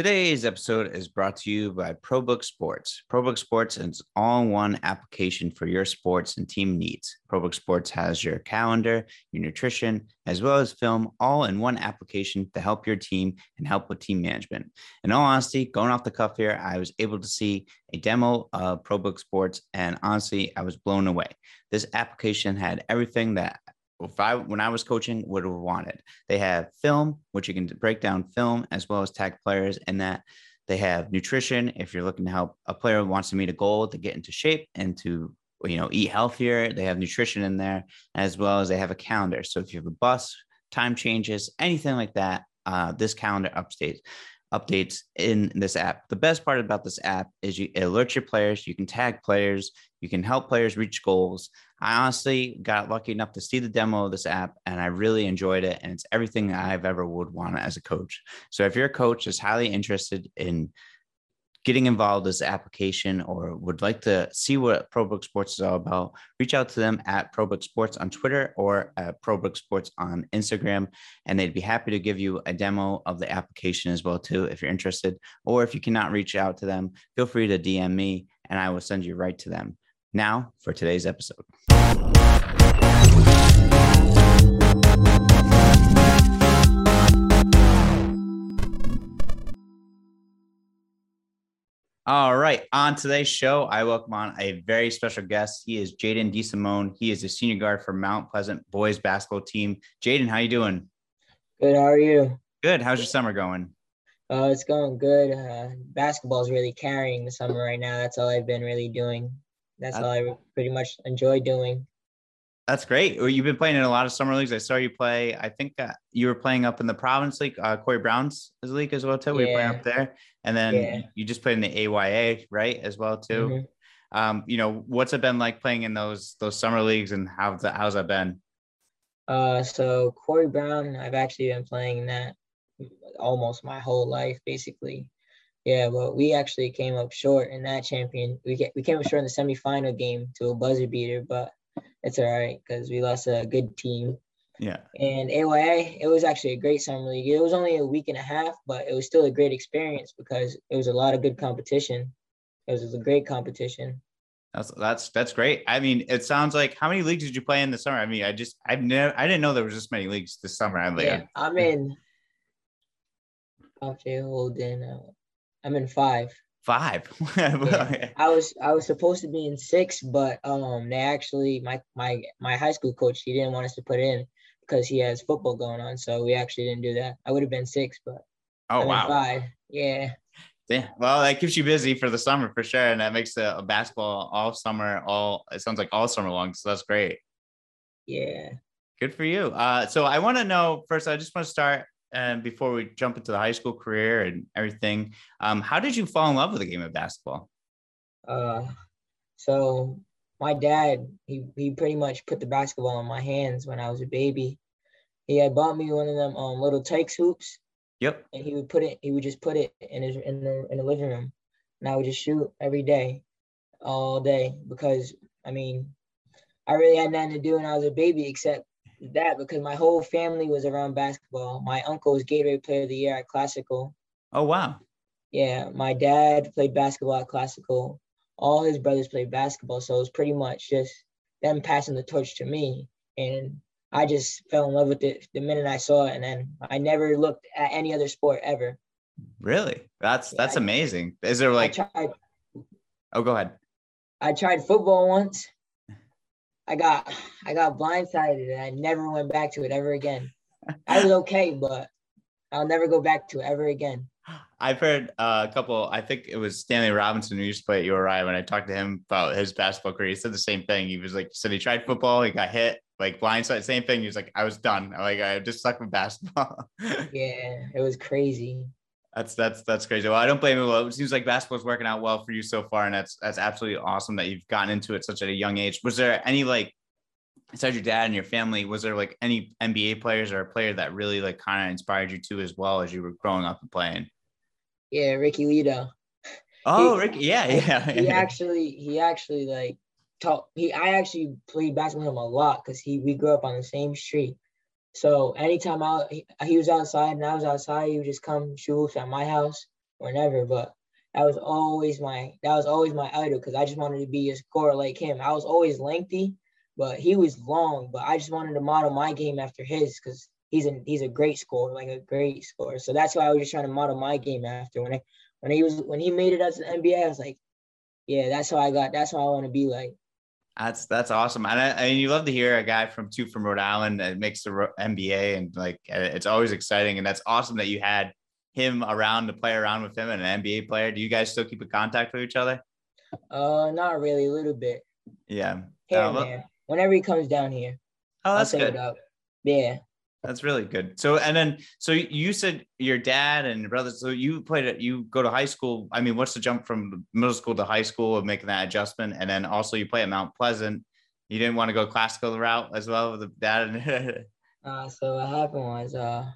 Today's episode is brought to you by ProBook Sports. ProBook Sports is an all-in-one application for your sports and team needs. ProBook Sports has your calendar, your nutrition, as well as film all in one application to help your team and help with team management. In all honesty, going off the cuff here, I was able to see a demo of ProBook Sports, and honestly, I was blown away. This application had everything that if I when I was coaching would have wanted. They have film, which you can break down film as well as tag players, and that they have nutrition. If you're looking to help a player wants to meet a goal to get into shape and to you know eat healthier, they have nutrition in there as well as they have a calendar. So if you have a bus, time changes, anything like that, uh, this calendar updates updates in this app. The best part about this app is you alert your players, you can tag players, you can help players reach goals. I honestly got lucky enough to see the demo of this app and I really enjoyed it. And it's everything I've ever would want as a coach. So if you're a coach that's highly interested in getting involved in this application or would like to see what ProBook Sports is all about, reach out to them at ProBook Sports on Twitter or at ProBook Sports on Instagram, and they'd be happy to give you a demo of the application as well too if you're interested. Or if you cannot reach out to them, feel free to DM me and I will send you right to them. Now for today's episode. All right. On today's show, I welcome on a very special guest. He is Jayden DeSimone. He is a senior guard for Mount Pleasant boys basketball team. Jayden, how you doing? Good. How are you? Good. How's your summer going? Uh, it's going good. Uh, basketball is really carrying the summer right now. That's all I've been really doing. That's all I pretty much enjoy doing. That's great. Well, you've been playing in a lot of summer leagues. I saw you play. I think uh, you were playing up in the Province League, uh, Corey Brown's league as well too. We yeah. playing up there, and then yeah. you just played in the AYA, right, as well too. Mm-hmm. Um, you know, what's it been like playing in those those summer leagues, and how's that how's that been? Uh, so Corey Brown, I've actually been playing that almost my whole life, basically. Yeah, well, we actually came up short in that champion. We get, we came up short in the semifinal game to a buzzer beater, but it's all right because we lost a good team. Yeah. And AYA, it was actually a great summer league. It was only a week and a half, but it was still a great experience because it was a lot of good competition. It was a great competition. That's that's that's great. I mean, it sounds like how many leagues did you play in the summer? I mean, I just I've never I didn't know there was this many leagues this summer. I'm yeah, I'm in. After holding, uh, I'm in five. Five. yeah. I was I was supposed to be in six, but um they actually my my my high school coach he didn't want us to put in because he has football going on, so we actually didn't do that. I would have been six, but oh I'm wow, five. Yeah. Yeah, well, that keeps you busy for the summer for sure, and that makes a, a basketball all summer. All it sounds like all summer long, so that's great. Yeah. Good for you. Uh, so I want to know first. I just want to start and before we jump into the high school career and everything, um, how did you fall in love with the game of basketball? Uh, so my dad, he, he pretty much put the basketball in my hands when I was a baby. He had bought me one of them um, little Tikes hoops. Yep. And he would put it, he would just put it in his in the in the living room, and I would just shoot every day, all day because I mean, I really had nothing to do when I was a baby except that because my whole family was around basketball. My uncle was Gatorade Player of the Year at Classical. Oh wow! Yeah, my dad played basketball at Classical. All his brothers played basketball, so it was pretty much just them passing the torch to me, and I just fell in love with it the minute I saw it, and then I never looked at any other sport ever. Really? That's that's yeah, amazing. Is there like? Tried, oh, go ahead. I tried football once, I got I got blindsided and I never went back to it ever again. I was okay, but I'll never go back to it ever again. I've heard uh, a couple. I think it was Stanley Robinson who used to play at URI. When I talked to him about his basketball career, he said the same thing. He was like, said he tried football, he got hit, like blindside, same thing. He was like, I was done. Like I just stuck with basketball. yeah, it was crazy. That's that's that's crazy. Well, I don't blame you. Well, it seems like basketball's working out well for you so far, and that's that's absolutely awesome that you've gotten into it such at a young age. Was there any like besides your dad and your family, was there like any NBA players or a player that really like kind of inspired you too as well as you were growing up and playing? Yeah, Ricky Ledo. Oh, he, Ricky, yeah, yeah. He actually he actually like taught he I actually played basketball with him a lot because he we grew up on the same street. So anytime I he, was outside and I was outside, he would just come shoot at my house. whenever, but that was always my that was always my idol because I just wanted to be a scorer like him. I was always lengthy, but he was long. But I just wanted to model my game after his because he's a he's a great scorer, like a great scorer. So that's why I was just trying to model my game after. When I when he was when he made it to the NBA, I was like, yeah, that's how I got. That's how I want to be like. That's that's awesome, and I, and you love to hear a guy from two from Rhode Island that makes the NBA, and like it's always exciting, and that's awesome that you had him around to play around with him and an NBA player. Do you guys still keep in contact with each other? Uh, not really, a little bit. Yeah. Here um. Whenever he comes down here. Oh, that's good. Yeah. That's really good. So, and then, so you said your dad and your brother. So you played it. You go to high school. I mean, what's the jump from middle school to high school of making that adjustment? And then also you play at Mount Pleasant. You didn't want to go classical route as well with the dad. uh, so what happened was, uh,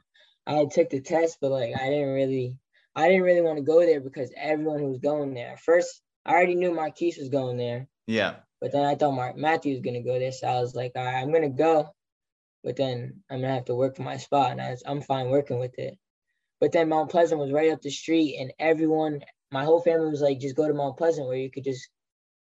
I took the test, but like I didn't really, I didn't really want to go there because everyone who was going there. First, I already knew Marquise was going there. Yeah. But then I thought Mark Matthew was gonna go there, so I was like, all right, I'm gonna go but then I'm gonna have to work for my spot, and I, I'm fine working with it. But then Mount Pleasant was right up the street, and everyone, my whole family was like, just go to Mount Pleasant where you could just,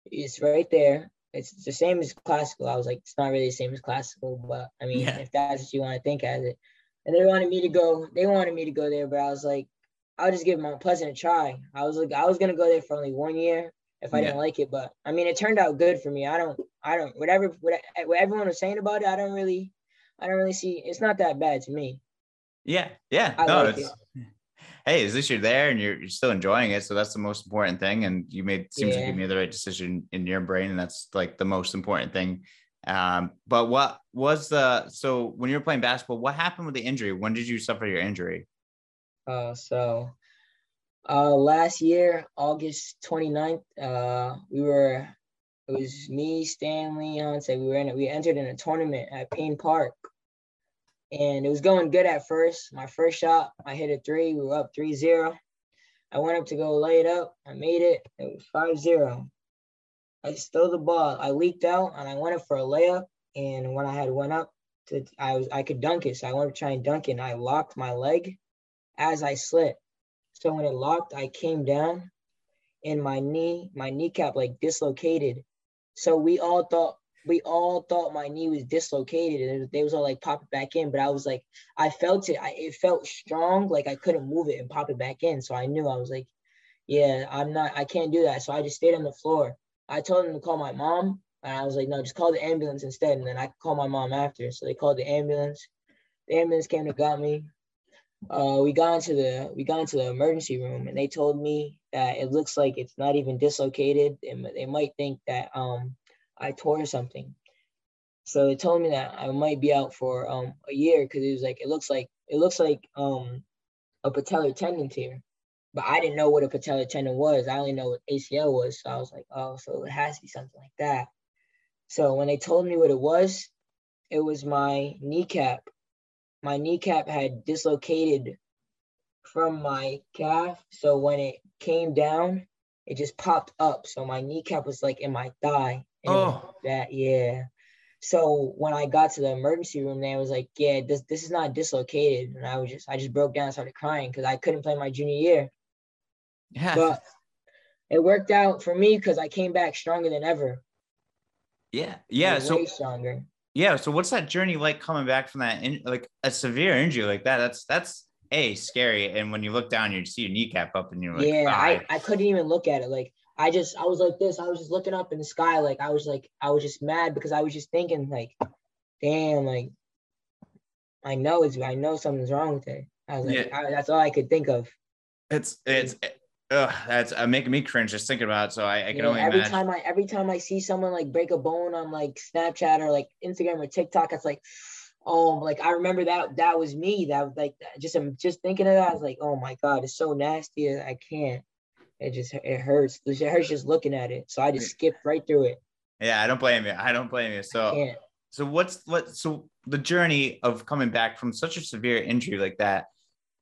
it's right there. It's the same as classical. I was like, it's not really the same as classical, but I mean, yeah. if that's what you want to think as it. And they wanted me to go, they wanted me to go there, but I was like, I'll just give Mount Pleasant a try. I was like, I was gonna go there for only one year if I yeah. didn't like it, but I mean, it turned out good for me. I don't, I don't, whatever, what, what everyone was saying about it, I don't really, I don't really see. It's not that bad to me. Yeah, yeah. I no, like it's. It. Hey, at least you're there and you're, you're still enjoying it, so that's the most important thing. And you made seems yeah. like you made the right decision in your brain, and that's like the most important thing. Um, but what was the so when you were playing basketball? What happened with the injury? When did you suffer your injury? Uh, so uh, last year, August 29th, uh, we were it was me, Stanley, Hanse. We were in it. We entered in a tournament at Payne Park and it was going good at first. My first shot, I hit a three. We were up 3 0. I went up to go lay it up. I made it. It was 5 0. I stole the ball. I leaked out and I went up for a layup. And when I had went up, to, I was I could dunk it. So I went to try and dunk it. And I locked my leg as I slid. So when it locked, I came down and my knee, my kneecap like dislocated. So we all thought we all thought my knee was dislocated and they was all like pop it back in but i was like i felt it. I, it felt strong like i couldn't move it and pop it back in so i knew i was like yeah i'm not i can't do that. So i just stayed on the floor. I told them to call my mom and i was like no just call the ambulance instead and then i call my mom after. So they called the ambulance. The ambulance came and got me. Uh, we got into the we got into the emergency room and they told me that it looks like it's not even dislocated and they might think that um I tore something. So they told me that I might be out for um a year because it was like it looks like it looks like um a patellar tendon tear. But I didn't know what a patellar tendon was. I only know what ACL was. So I was like, oh, so it has to be something like that. So when they told me what it was, it was my kneecap. My kneecap had dislocated from my calf. So when it came down, it just popped up. So my kneecap was like in my thigh. Oh, that yeah. So when I got to the emergency room, they was like, "Yeah, this this is not dislocated," and I was just I just broke down and started crying because I couldn't play my junior year. Yeah. But it worked out for me because I came back stronger than ever. Yeah, yeah. So stronger. Yeah. So what's that journey like coming back from that in, like a severe injury like that? That's that's a scary and when you look down you see your kneecap up and you're like yeah I, I couldn't even look at it like i just i was like this i was just looking up in the sky like i was like i was just mad because i was just thinking like damn like i know it's i know something's wrong with it i was like yeah. I, that's all i could think of it's it's Ugh, that's uh, making me cringe just thinking about it. So I, I can yeah, only every imagine. time I every time I see someone like break a bone on like Snapchat or like Instagram or TikTok, it's like, oh, like i remember that that was me that was like just i'm just thinking of that i was like oh my god it's so nasty i can't it just it hurts. It hurts just looking at it. So i just skipped right through it. Yeah i don't blame you. I don't blame you. So so what's what so the journey of coming back from such a severe injury like that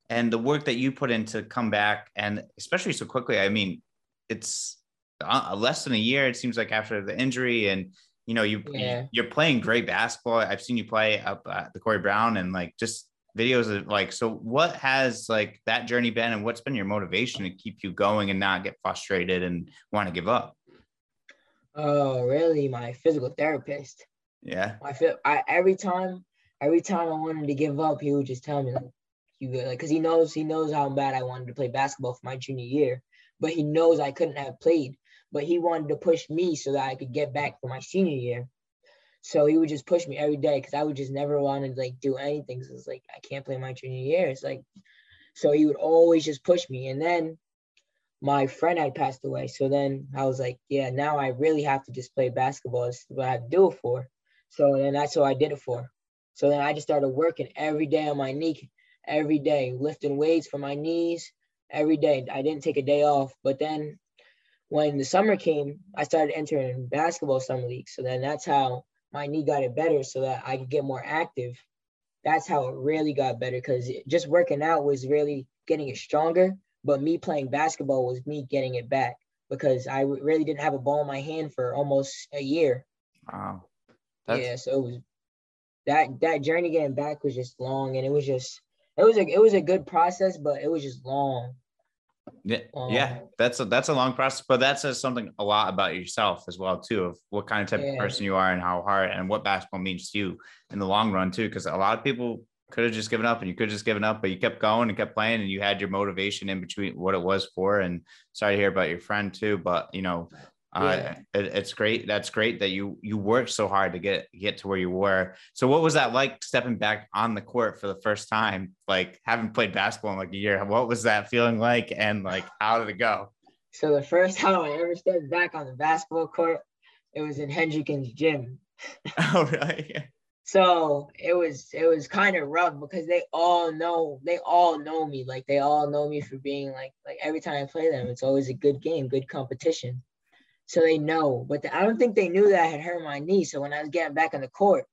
and the work that you put in to come back and especially so quickly i mean it's uh, less than a year it seems like after the injury and you know, you yeah. you're playing great basketball. I've seen you play up at the Corey Brown and like just videos of like so what has like that journey been and what's been your motivation to keep you going and not get frustrated and want to give up? Oh really? My physical therapist. Yeah. I feel i every time every time i wanted to give up he would just tell me like you like because he knows he knows how bad i wanted to play basketball for my junior year but he knows i couldn't have played but he wanted to push me so that i could get back for my senior year so he would just push me every day because I would just never want to like do anything. So it's like I can't play my junior year. It's like so he would always just push me. And then my friend had passed away. So then I was like, yeah, now I really have to just play basketball. It's what I have to do it for. So then that's what I did it for. So then I just started working every day on my knee, every day, lifting weights for my knees every day. I didn't take a day off. But then when the summer came, I started entering basketball summer league. So then that's how my knee got it better so that I could get more active. That's how it really got better because just working out was really getting it stronger. But me playing basketball was me getting it back because I really didn't have a ball in my hand for almost a year. Wow. That's... Yeah, so it was that that journey getting back was just long and it was just it was a it was a good process, but it was just long. Yeah, um, yeah, that's a that's a long process, but that says something a lot about yourself as well too, of what kind of type yeah. of person you are and how hard and what basketball means to you in the long run too. Because a lot of people could have just given up and you could have just given up, but you kept going and kept playing and you had your motivation in between what it was for. And sorry to hear about your friend too, but you know, uh, it, it's great. That's great that you you worked so hard to get get to where you were. So what was that like stepping back on the court for the first time? Like having played basketball in like a year, what was that feeling like? And like how did it go? So the first time I ever stepped back on the basketball court, it was in Hendrickens gym. oh right. So it was it was kind of rough because they all know they all know me like they all know me for being like like every time I play them it's always a good game good competition so they know. But the, I don't think they knew that I had hurt my knee. So when I was getting back on the court,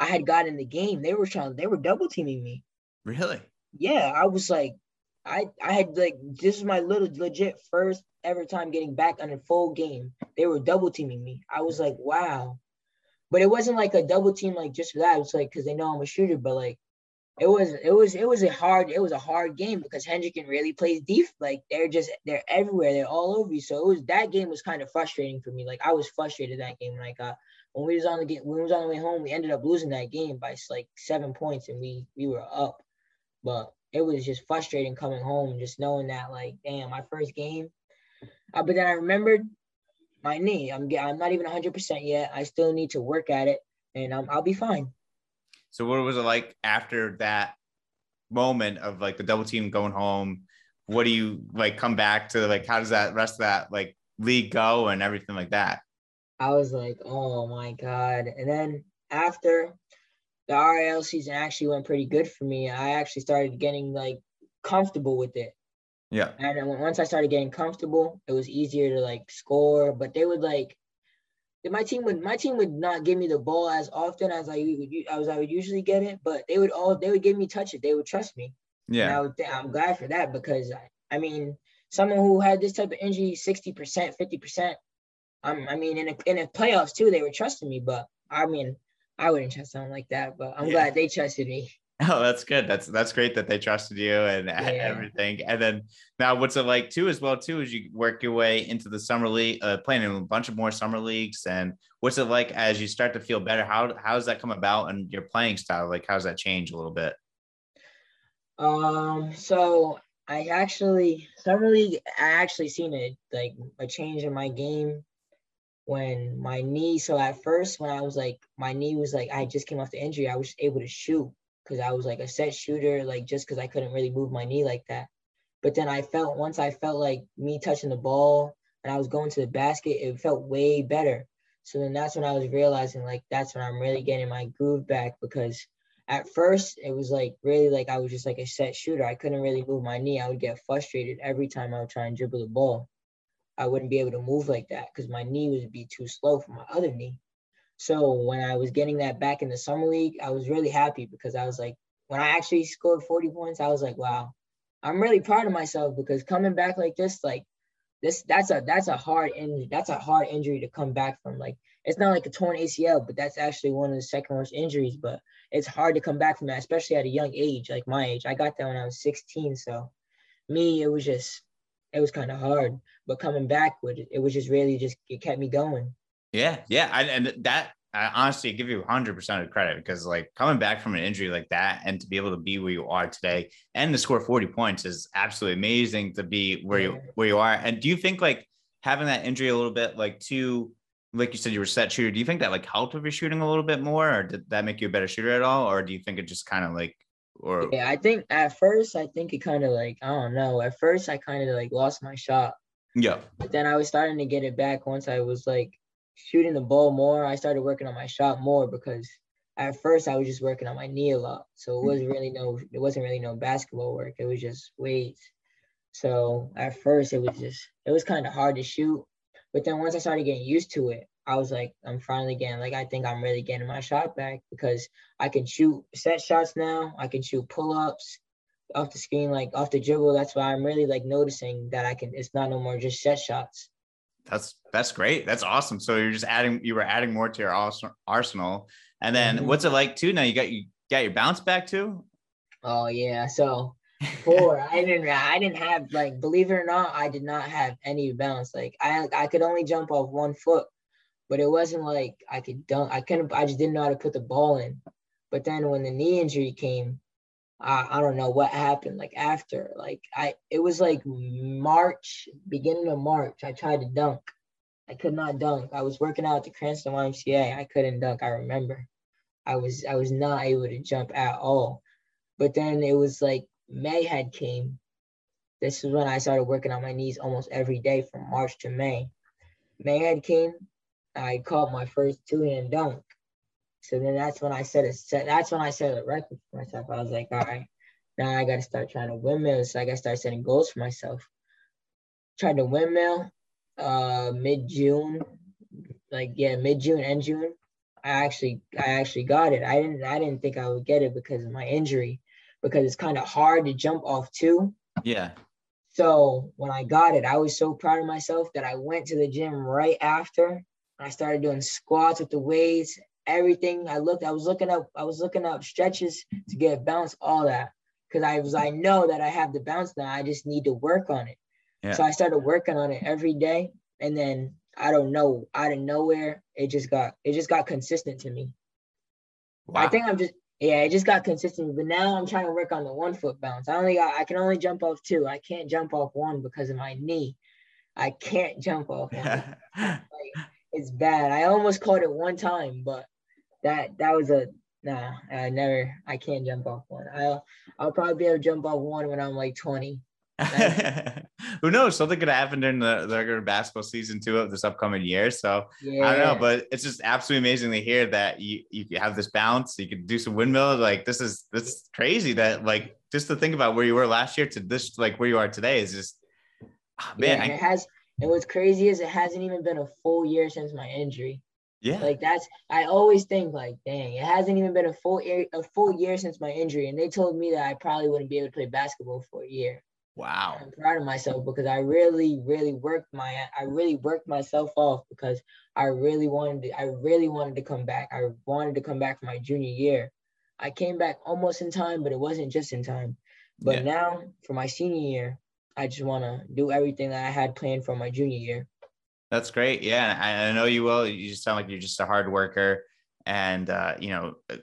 I had got in the game. They were trying. They were double teaming me. Really? Yeah, I was like, I I had like this is my little legit first ever time getting back on a full game. They were double teaming me. I was like, wow. But it wasn't like a double team like just for that. It was like because they know I'm a shooter, but like it was it was it was a hard it was a hard game because Hendricken really plays deep. Like they're just they're everywhere. They're all over you. So it was that game was kind of frustrating for me. Like I was frustrated that game when I got when we was on the game when we was on the way home. We ended up losing that game by like seven points, and we we were up. But it was just frustrating coming home, just knowing that like damn my first game. Uh, but then I remembered my knee. I'm I'm not even 100 percent yet. I still need to work at it, and I'll be fine. So what was it like after that moment of like the double team going home? What do you like come back to like how does that rest of that like league go and everything like that? I was like, oh my God. And then after the RAL season actually went pretty good for me, I actually started getting like comfortable with it. Yeah. And once I started getting comfortable, it was easier to like score. But they would like my team would my team would not give me the ball as often as I would as I would usually get it, but they would all they would give me touches. They would trust me. Yeah, and I I'm glad for that because I, I mean someone who had this type of injury, sixty percent, fifty percent. Um, I mean in a, in the playoffs too, they were trusting me, but I mean I wouldn't trust someone like that. But I'm yeah. glad they trusted me. Oh, that's good. That's that's great that they trusted you and yeah. everything. And then now, what's it like too, as well too, as you work your way into the summer league, uh, playing in a bunch of more summer leagues. And what's it like as you start to feel better? How how does that come about and your playing style? Like, how does that change a little bit? Um. So I actually summer league. I actually seen it like a change in my game when my knee. So at first, when I was like, my knee was like, I just came off the injury. I was able to shoot because I was like a set shooter, like just because I couldn't really move my knee like that. But then I felt once I felt like me touching the ball and I was going to the basket, it felt way better. So then that's when I was realizing like that's when I'm really getting my groove back because at first it was like really like I was just like a set shooter. I couldn't really move my knee. I would get frustrated every time I would try and dribble the ball. I wouldn't be able to move like that because my knee would be too slow for my other knee. So when I was getting that back in the summer league, I was really happy because I was like, when I actually scored 40 points, I was like, wow, I'm really proud of myself because coming back like this, like this that's a that's a hard injury. That's a hard injury to come back from. Like it's not like a torn ACL, but that's actually one of the second worst injuries. But it's hard to come back from that, especially at a young age, like my age. I got that when I was 16. So me, it was just it was kind of hard. But coming back with it, it was just really just it kept me going. Yeah, yeah, I, and that I honestly give you 100% of credit because like coming back from an injury like that and to be able to be where you are today and to score 40 points is absolutely amazing to be where you where you are. And do you think like having that injury a little bit like to like you said you were set shooter, do you think that like helped with your shooting a little bit more or did that make you a better shooter at all or do you think it just kind of like or Yeah, I think at first I think it kind of like I don't know. At first I kind of like lost my shot. Yeah. But then I was starting to get it back once I was like shooting the ball more. I started working on my shot more because at first I was just working on my knee a lot. So it wasn't really no it wasn't really no basketball work. It was just weights. So at first it was just it was kind of hard to shoot. But then once I started getting used to it, I was like, I'm finally getting like I think I'm really getting my shot back because I can shoot set shots now. I can shoot pull-ups off the screen, like off the dribble. That's why I'm really like noticing that I can it's not no more just set shots. That's that's great. That's awesome. So you're just adding you were adding more to your arsenal. And then mm-hmm. what's it like too? Now you got you got your bounce back too? Oh yeah. So before I didn't I didn't have like believe it or not, I did not have any bounce. Like I I could only jump off one foot, but it wasn't like I could dunk. I couldn't I just didn't know how to put the ball in. But then when the knee injury came, I, I don't know what happened like after like i it was like march beginning of march i tried to dunk. I could not dunk. I was working out at the cranston ymca i couldn't dunk i remember. I was i was not able to jump at all. But then it was like may had came. This is when i started working on my knees almost every day from march to may. May had came. I caught my first two-hand dunk so then that's when I set a set. That's when I set a record for myself. I was like, all right, now I got to start trying to windmill. So I got to start setting goals for myself. Tried to windmill uh, mid June, like yeah, mid June and June. I actually I actually got it. I didn't I didn't think I would get it because of my injury, because it's kind of hard to jump off too. Yeah. So when I got it, I was so proud of myself that I went to the gym right after. I started doing squats with the weights everything. I looked, I was looking up, I was looking up stretches to get bounce, all that. Cause I was, I know that I have the bounce now. I just need to work on it. Yeah. So I started working on it every day. And then I don't know, out of nowhere, it just got, it just got consistent to me. Wow. I think I'm just, yeah, it just got consistent. But now I'm trying to work on the one foot bounce. I only got, I can only jump off two. I can't jump off one because of my knee. I can't jump off one. like, it's bad. I almost caught it one time, but that that was a nah. I never. I can't jump off one. I'll I'll probably be able to jump off one when I'm like 20. Who knows? Something could happen during the, the regular basketball season too of this upcoming year. So yeah. I don't know, but it's just absolutely amazing to hear that you you have this bounce. You can do some windmills. Like this is this is crazy. That like just to think about where you were last year to this like where you are today is just oh, man. Yeah, it has. And what's crazy is it hasn't even been a full year since my injury. Yeah. Like that's I always think like, dang, it hasn't even been a full year, a full year since my injury, and they told me that I probably wouldn't be able to play basketball for a year. Wow. I'm proud of myself because I really, really worked my I really worked myself off because I really wanted to I really wanted to come back. I wanted to come back for my junior year. I came back almost in time, but it wasn't just in time. But yeah. now for my senior year, I just want to do everything that I had planned for my junior year. That's great. Yeah, I, I know you will. You just sound like you're just a hard worker, and uh, you know, uh,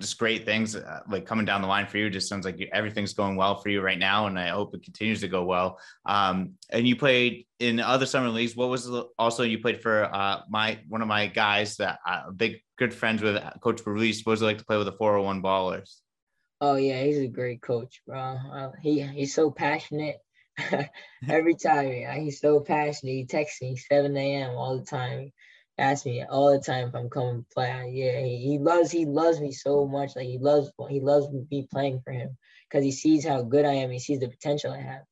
just great things uh, like coming down the line for you. Just sounds like you, everything's going well for you right now, and I hope it continues to go well. Um, and you played in other summer leagues. What was the, also you played for uh, my one of my guys that uh, big good friends with uh, Coach Release. What was it like to play with the 401 Ballers? Oh yeah, he's a great coach, bro. Uh, he he's so passionate every time. He's so passionate. He texts me 7 a.m. all the time. Asks me all the time if I'm coming to play. Yeah, he, he loves he loves me so much. Like he loves he loves me playing for him because he sees how good I am. He sees the potential I have,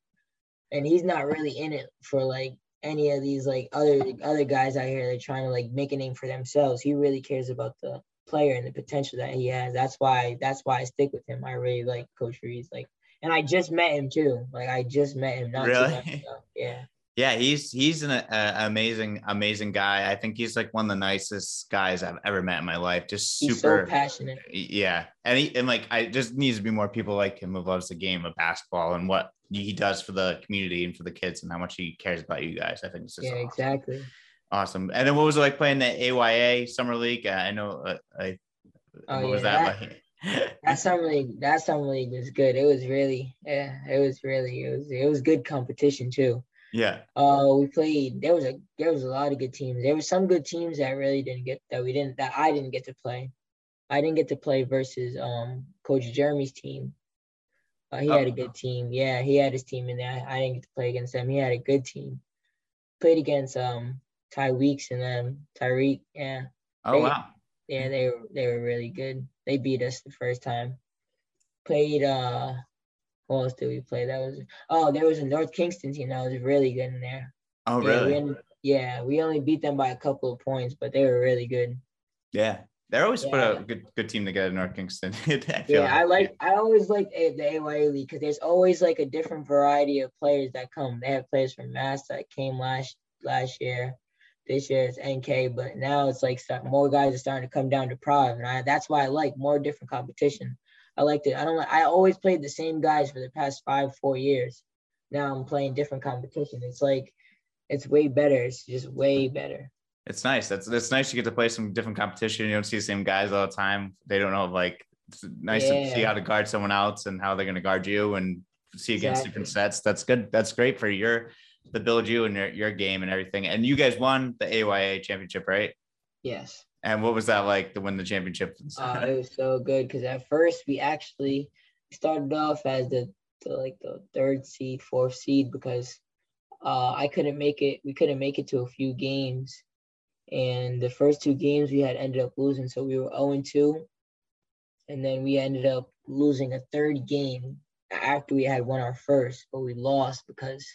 and he's not really in it for like any of these like other other guys out here. They're trying to like make a name for themselves. He really cares about the player and the potential that he has. That's why that's why I stick with him. I really like Coach Reeves. Like and I just met him too. Like I just met him. Not really? Yeah. Yeah, he's he's an uh, amazing amazing guy. I think he's like one of the nicest guys I've ever met in my life. Just super so passionate. Yeah, and he and like I just needs to be more people like him who loves the game of basketball and what he does for the community and for the kids and how much he cares about you guys. I think it's just Yeah, awesome. exactly. awesome. And then what was it like playing the AYA summer league? Uh, I know. Uh, I, Oh, what was yeah, that, like? That summer league, that summer league was good. It was really, yeah, it was really, it was, it was good competition too. yeah. Uh, we played. There was a there was a lot of good teams. There were some good teams that really didn't get that we didn't that I didn't get to play. I didn't get to play versus um Coach Jeremy's team. Uh, he had a Oh. good team. Yeah, he had his team in there. I didn't get to play against them. He had a good team. Played against um Ty Weeks and then Tyreek. Yeah, Oh They- wow. Yeah, they were they were really good. They beat us the first time. Played uh what else did we play? That was oh there was a North Kingstown team that was really good in there. Oh yeah, we really? ended- yeah, we only beat them by a couple of points, but they were really good. Yeah. They're always put a good good team together in North Kingstown. I Yeah, I like I always like the AYA league because there's always like a different variety of players that come. They have players from Mass that came last last year. This year it's NK, but now it's like start, more guys are starting to come down to Prov, and I, that's why I like more different competition. I liked it. I don't like. I always played the same guys for the past five, four years. Now I'm playing different competition. It's like, it's way better. It's just way better. It's nice. That's that's nice. You get to play some different competition. You don't see the same guys all the time. They don't know like it's nice to see how to guard someone else and how they're going to guard you and see against different sets. That's good. That's great for your to build you and your, your game and everything. And you guys won the AYA championship, right? Yes. And what was that like to win the championship? Uh, it was so good because at first we actually started off as the, the like the third seed, fourth seed because uh, I couldn't make it. We couldn't make it to a few games, and the first two games we had ended up losing, so we were zero and two, and then we ended up losing a third game after we had won our first, but we lost because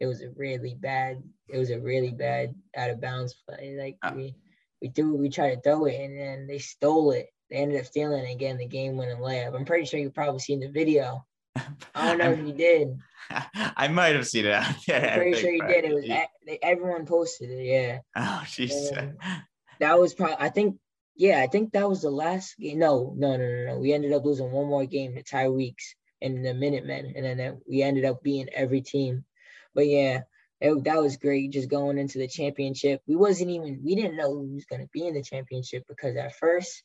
it was a really bad. It was a really bad out of bounds play. Like Ah. we we threw we tried to throw it and then they stole it. They ended up stealing it again. The game went in layup. I'm pretty sure you probably seen the video. I don't know if you did. I might have seen it out there. I'm pretty sure you did. It was everyone posted it. Yeah, Oh, jeez. That was probably. I think. Yeah, I think that was the last game. No, no, no, no, no. We ended up losing one more game to Ty Weeks and the Minutemen, and then we ended up being every team. But yeah, it, that was great. Just going into the championship, we wasn't even. We didn't know who was to be in the championship because at first,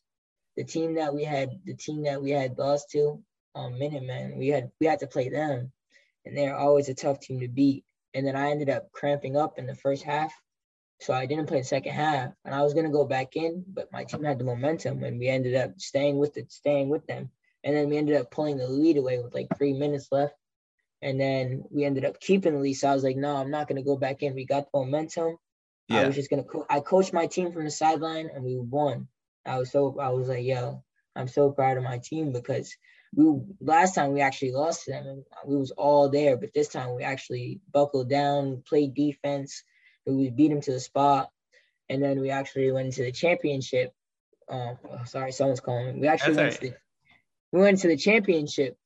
the team that we had, the team that we had lost to, um, Minutemen, we had we had to play them, and they're always a tough team to beat. And then I ended up cramping up in the first half, so I didn't play the second half. And I was gonna go back in, but my team had the momentum, and we ended up staying with it, staying with them. And then we ended up pulling the lead away with like three minutes left. And then we ended up keeping the lead. So I was like, no, I'm not gonna go back in. We got the momentum. I Yeah. was just gonna. Co- I coached my team from the sideline, and we won. I was so. I was like, yo, I'm so proud of my team because we last time we actually lost to them, and we was all there. But this time we actually buckled down, played defense, and we beat them to the spot, and then we actually went into the championship. Um, oh, sorry, someone's calling me. We actually That's went to the, we went to the championship,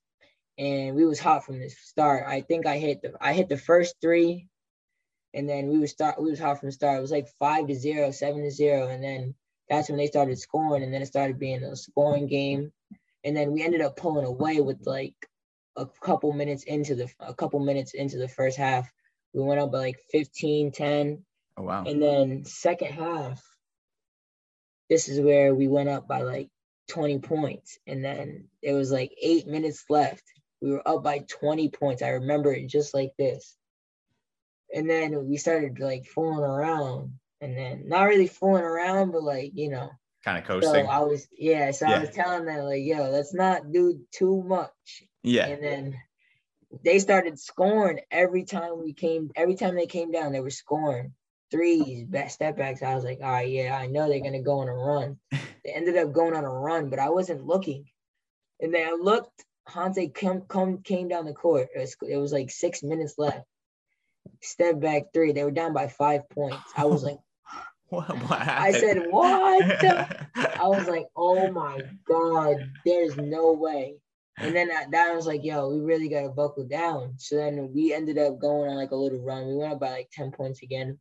and we was hot from the start. I think I hit the I hit the first three, and then we was start we was hot from the start. It was like five to zero, seven to zero, and then that's when they started scoring, and then it started being a scoring game, and then we ended up pulling away with like a couple minutes into the a couple minutes into the first half. We went up by like 15, 10, Oh, wow. and then second half, this is where we went up by like 20 points. And then it was like eight minutes left. We were up by 20 points. I remember it just like this. And then we started like fooling around. And then not really fooling around, but like, you know. Kind of coasting. So. I was yeah, so I was telling them like, yo, let's not do too much. yeah. And then they started scoring every time we came, every time they came down, they were scoring threes, back step backs. I was like, all right, yeah, I know they're gonna go on a run. They ended up going on a run, but I wasn't looking. And then I looked, Hante come, come came down the court. It was, it was like six minutes left. Step back three. They were down by five points. I was like, What, what I said, what? I was like, oh my God, there's no way. And then that, that was like, yo, we really gotta buckle down. So then we ended up going on like a little run. We went up by like 10 points again.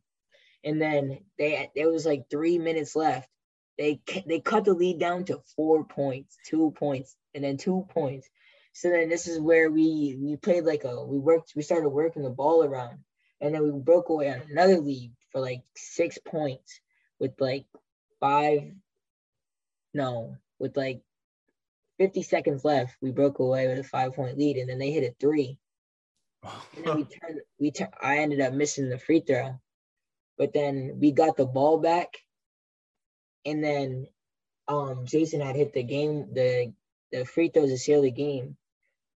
And then they there was like three minutes left. They they cut the lead down to four points, two points, and then two points. So then this is where we we played like a we worked we started working the ball around, and then we broke away on another lead for like six points with like five, no, with like 50 seconds left. We broke away with a five point lead, and then they hit a three. and then we turned we I ended up missing the free throw, but then we got the ball back, and then um Jason had hit the game the the free throws to seal the game,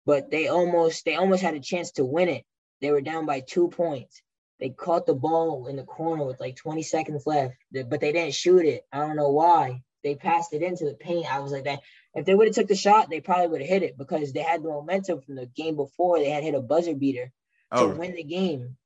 but they almost they almost had a chance to win it. They were down by two points. They caught the ball in the corner with like 20 seconds left, but they didn't shoot it. I don't know why. They passed it into the paint. I was like that. If they would have took the shot, they probably would have hit it because they had the momentum from the game before. They had hit a buzzer beater oh. to win the game.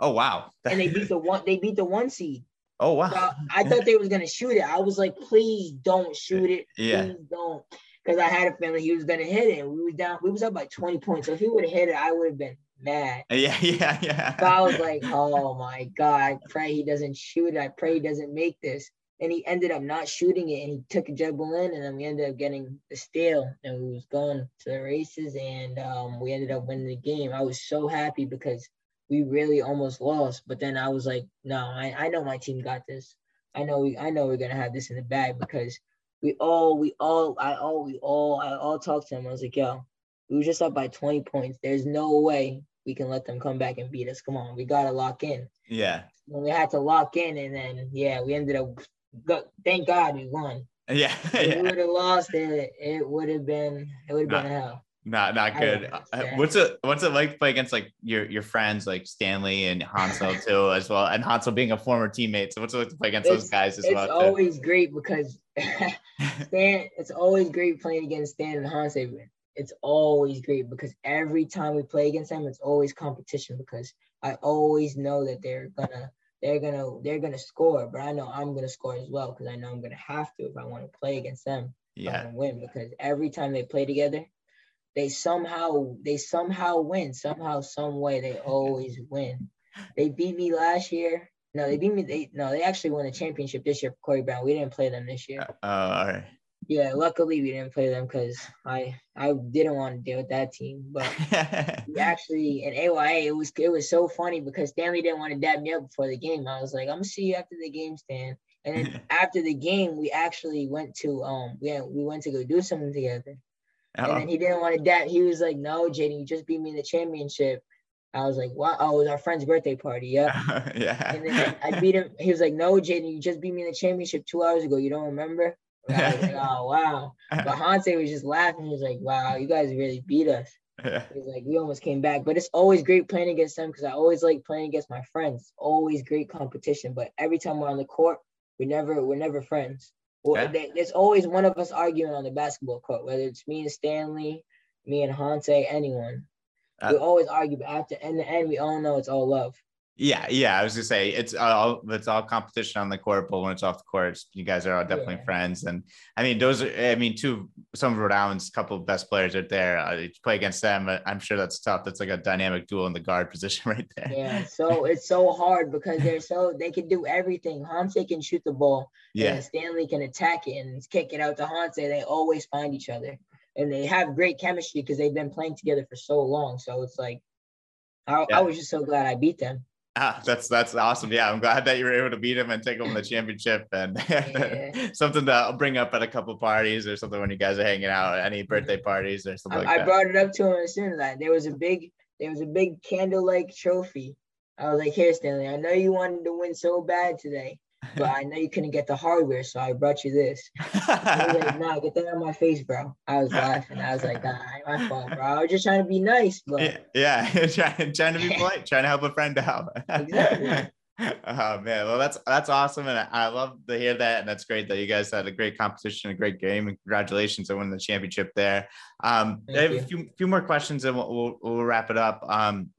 Oh wow! and they beat the one. They beat the one seed. Oh wow! So I thought they was gonna shoot it. I was like, please don't shoot it. Yeah. Don't. Because I had a feeling he was gonna hit it. We was down. We was up by 20 points. So if he would have hit it, I would have been mad. Yeah, yeah, yeah. So I was like, oh my God, I pray he doesn't shoot it. I pray he doesn't make this. And he ended up not shooting it and he took a dribble in and then we ended up getting the steal and we was going to the races and um, we ended up winning the game. I was so happy because we really almost lost. But then I was like, no, I, I know my team got this. I know we I know we're gonna have this in the bag because we all we all I all we all I all talked to him. I was like, yo, we were just up by 20 points. There's no way we can let them come back and beat us. Come on, we gotta lock in. Yeah. When we had to lock in, and then yeah, we ended up. Thank God we won. Yeah. yeah. we would have lost it. It would have been. It would have been hell. Not not good. Uh, what's it What's it like to play against like your your friends like Stanley and Hansel too as well, and Hansel being a former teammate. So what's it like to play against it's, those guys as it's well? It's always too? great because Stan. It's always great playing against Stan and Hansel it's always great because every time we play against them, it's always competition because I always know that they're gonna they're gonna they're gonna score, but I know I'm gonna score as well because I know I'm gonna have to if I want to play against them. Yeah, win because every time they play together, they somehow they somehow win somehow some way they always win. They beat me last year. No, they beat me. They no, they actually won a championship this year for Corey Brown. We didn't play them this year. Uh, all right. Yeah, luckily we didn't play them because I I didn't want to deal with that team. But we actually in AYA it was it was so funny because Stanley didn't want to dab me up before the game. I was like, I'm gonna see you after the game, Stan. And then after the game, we actually went to um we had, we went to go do something together. Uh-oh. And then he didn't want to dab. He was like, No, Jayden, you just beat me in the championship. I was like, "What? Oh, it was our friend's birthday party. Yep. yeah. And then I beat him. He was like, "No, Jayden, you just beat me in the championship two hours ago. You don't remember?" I was like, oh wow. But Hanse was just laughing. He was like, wow, you guys really beat us. Yeah. He's like, we almost came back. But it's always great playing against them because I always like playing against my friends. Always great competition. But every time we're on the court, we never we're never friends. Well, yeah. there's always one of us arguing on the basketball court, whether it's me and Stanley, me and Hanse, anyone. Uh, we always argue, but after in the end, we all know it's all love. Yeah, yeah. I was gonna say it's all it's all competition on the court, but when it's off the court, you guys are all definitely yeah. friends. And I mean, those are I mean, two some of Rhode Island's couple of best players are there. Uh, play against them, I'm sure that's tough. That's like a dynamic duel in the guard position right there. Yeah, so it's so hard because they're so they can do everything. Hanse can shoot the ball, yeah. Stanley can attack it and kick it out to Hanse. They always find each other, and they have great chemistry because they've been playing together for so long. So it's like I, yeah. I was just so glad I beat them. Ah, that's that's awesome. Yeah, I'm glad that you were able to beat him and take home the championship and yeah. something to I'll bring up at a couple parties or something when you guys are hanging out, any birthday parties or something I, like I brought it up to him as soon as I there was a big there was a big candle like trophy. I was like, here, Stanley, I know you wanted to win so bad today but I know you couldn't get the hardware, so I brought you this. I like, nah, get that on my face, bro. I was laughing. I was like, nah, ain't my fault, bro. I was just trying to be nice, but yeah, trying, trying to be polite, trying to help a friend out. exactly. Oh man, well that's that's awesome, and I love to hear that, and that's great that you guys had a great competition, a great game, and congratulations on winning the championship there. Um, I have you. a few few more questions, and we'll, we'll, we'll wrap it up. Um,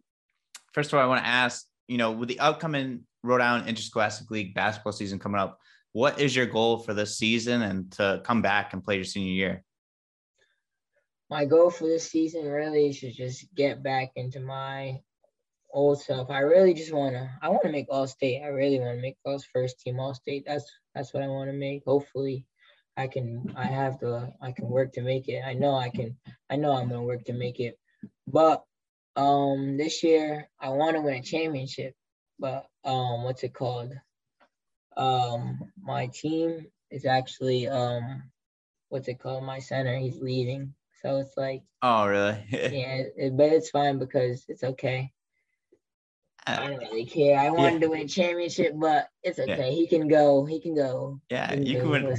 first of all, I want to ask, you know, with the upcoming Rhode Island Interscholastic League basketball season coming up. What is your goal for this season and to come back and play your senior year? my goal for this season really is to just get back into my old self. I really just wanna I wanna make all state. I really wanna make those first team all state. That's that's what I wanna make. Hopefully I can I have the I can work to make it. I know I can I know I'm gonna work to make it. But um this year I wanna win a championship. But um what's it called? Um my team is actually um what's it called? My center, he's leaving. So it's like Oh, really? yeah, it, but it's fine because it's okay. I Uh, don't really care. I wanted to win championship, but it's okay. He can go. He can go. yeah, can you go. can win,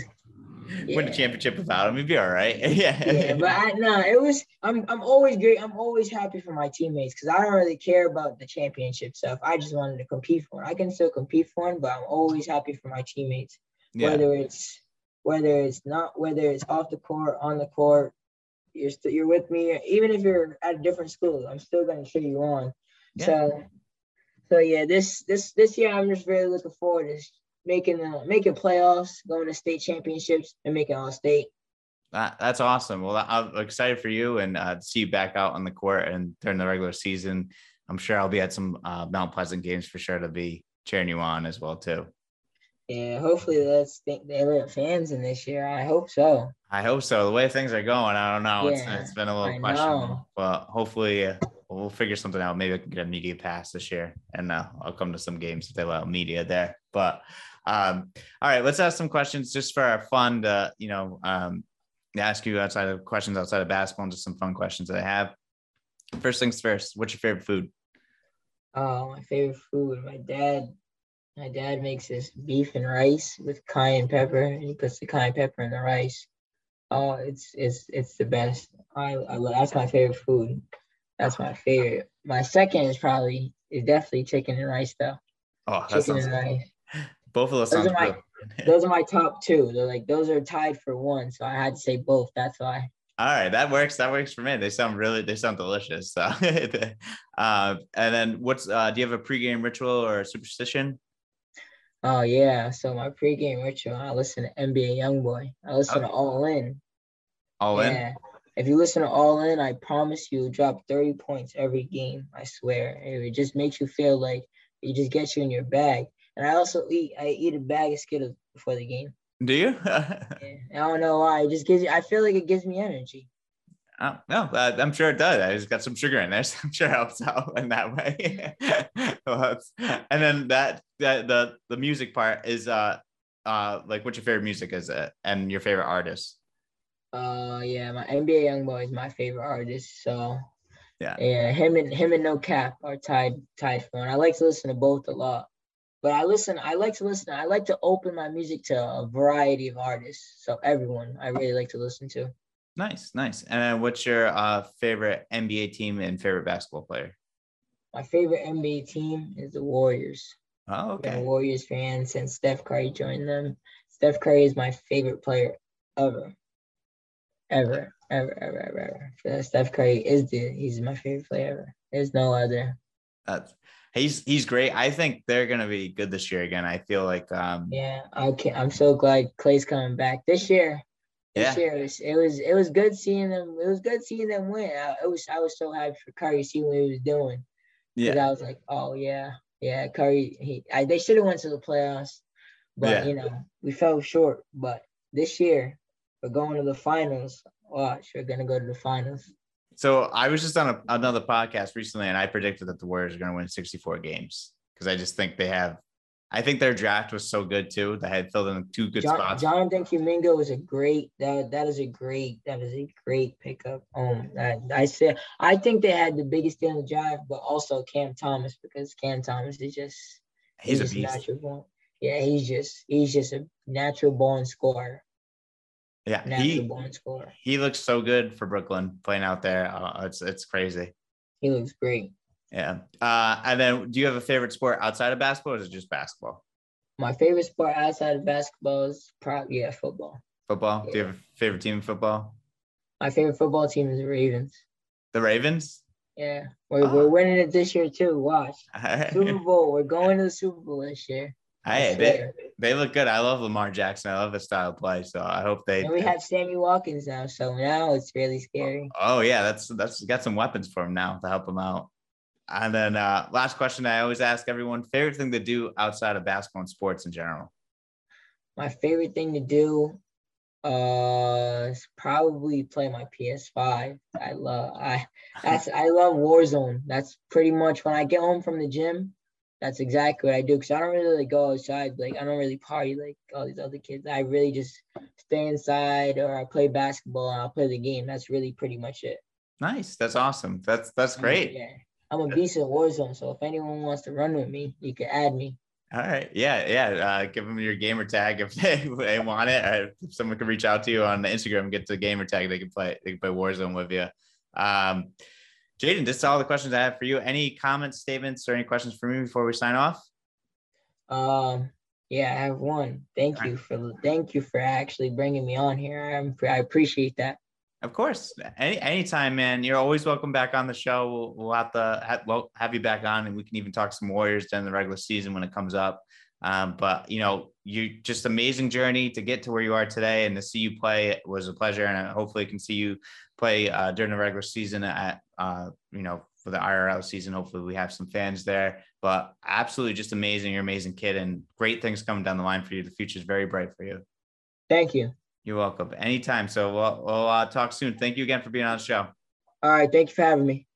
win the championship without him. You'd be all right. yeah. Yeah, but I no, it was. I'm I'm always great. I'm always happy for my teammates because I don't really care about the championship stuff. I just wanted to compete for it. I can still compete for it, but I'm always happy for my teammates. yeah. Whether it's whether it's not whether it's off the court, on the court, you're still you're with me. Even if you're at a different school, I'm still gonna cheer you on. Yeah. So, so yeah, this this this year I'm just really looking forward to making the making playoffs, going to state championships, and making all state. That, that's awesome. Well, I'm excited for you and uh, to see you back out on the court and during the regular season. I'm sure I'll be at some uh, Mount Pleasant games for sure to be cheering you on as well too. Yeah, hopefully let's think they let fans in this year. I hope so. I hope so. The way things are going, I don't know. It's, Yeah, it's been a little I questionable, know. but hopefully uh, we'll figure something out. Maybe I can get a media pass this year, and uh, I'll come to some games if they allow media there. But um, all right, let's ask some questions just for our fun to you know um, ask you outside of questions outside of basketball and just some fun questions that I have. First things first, what's your favorite food? Oh, my favorite food. My dad, my dad makes this beef and rice with cayenne pepper, and he puts the cayenne pepper in the rice. Oh, it's it's it's the best. I, I that's my favorite food. That's my favorite. My second is probably is definitely chicken and rice though. Oh, that Chicken sounds and rice. Both of those Those are my- good. Those are my top two. They're like those are tied for one, so I had to say both. That's why. All right, that works. That works for me. They sound really, they sound delicious. So, uh, and then what's, uh, do you have a pregame ritual or a superstition? Oh yeah. So my pregame ritual, I listen to NBA YoungBoy. I listen to All In. All in? Yeah. If you listen to All In, I promise you, drop 30 points every game. I swear. It just makes you feel like it just gets you in your bag. And I also eat, I eat a bag of Skittles before the game. Do you? Yeah. I don't know why. It just gives you, I feel like it gives me energy. oh, no, uh, I'm sure it does. I just got some sugar in there, so I'm sure it helps out in that way. and then that, that the the music part is uh uh like what's your favorite music is it and your favorite artist? Uh, yeah, my NBA YoungBoy is my favorite artist. So Yeah. yeah, him and him and No Cap are tied tied for one. I like to listen to both a lot, but I listen. I like to listen. I like to open my music to a variety of artists. So everyone, I really like to listen to. Nice, nice. And what's your uh favorite NBA team and favorite basketball player? My favorite NBA team is the Warriors. Oh, okay. Warriors fan since Steph Curry joined them. Steph Curry is my favorite player ever, ever, ever, ever, ever. ever. Steph Curry is the he's my favorite player ever. There's no other. That's he's he's great. I think they're gonna be good this year again. I feel like um Yeah, okay. I'm so glad Clay's coming back this year. This Yeah. year it was, it was it was good seeing them. It was good seeing them win. I, it was I was so happy for Curry to see what he was doing. yeah I was like, oh yeah, yeah, Curry. He I, they should have went to the playoffs, but Yeah. you know we fell short. But this year we're going to the finals. Watch, we're gonna go to the finals. So I was just on a, another podcast recently, and I predicted that the Warriors are going to win 64 games because I just think they have. I think their draft was so good too. They had filled in two good John, spots. Jonathan Kuminga was a great that that is a great that is a great pickup. Um, I, I said I think they had the biggest deal in the drive, but also Cam Thomas because Cam Thomas is just He's a just beast. natural. Yeah, he's just he's just a natural born scorer. Yeah, Natural he he looks so good for Brooklyn playing out there. Uh, it's it's crazy. He looks great. Yeah. Uh, and then, do you have a favorite sport outside of basketball, or is it just basketball? My favorite sport outside of basketball is probably yeah football. Football? Do you have a favorite team in football? My favorite football team is the Ravens. The Ravens. Yeah, we're, Ah. we're winning it this year too. Watch Super Bowl. We're going to the Super Bowl this year. I they, look good. I love Lamar Jackson. I love his style of play. So I hope they. And we have Sammy Watkins now, so now it's really scary. Oh yeah, that's that's got some weapons for him now to help him out. And then uh, last question I always ask everyone: favorite thing to do outside of basketball and sports in general. My favorite thing to do, uh, is probably play my PS5. I love I that's I love Warzone. That's pretty much when I get home from the gym that's exactly what I do because I don't really like, go outside. Like I don't really party like all these other kids. I really just stay inside or I play basketball and I'll play the game. That's really pretty much it. Nice. That's awesome. That's that's great. Yeah. I'm a beast in Warzone, so if anyone wants to run with me, you can add me. All right. Yeah. Yeah. Uh, give them your gamer tag if they, if they want it. Uh, if someone can reach out to you on Instagram and get the gamer tag, they can play. They can play Warzone with you. Um, Jayden, this is all the questions I have for you. Any comments, statements, or any questions for me before we sign off? Um, yeah, I have one. Thank you for thank you for actually bringing me on here. I'm I appreciate that. Of course, any anytime, man. You're always welcome back on the show. We'll, we'll have to have, we'll have you back on, and we can even talk some Warriors during the regular season when it comes up. Um, but you know, you just amazing journey to get to where you are today, and to see you play was a pleasure. And hopefully, can see you play uh, during the regular season at uh, you know for the IRL season. Hopefully, we have some fans there. But absolutely, just amazing. You're an amazing kid, and great things coming down the line for you. The future is very bright for you. Thank you. You're welcome. Anytime. So we'll, we'll uh, talk soon. Thank you again for being on the show. All right. Thank you for having me.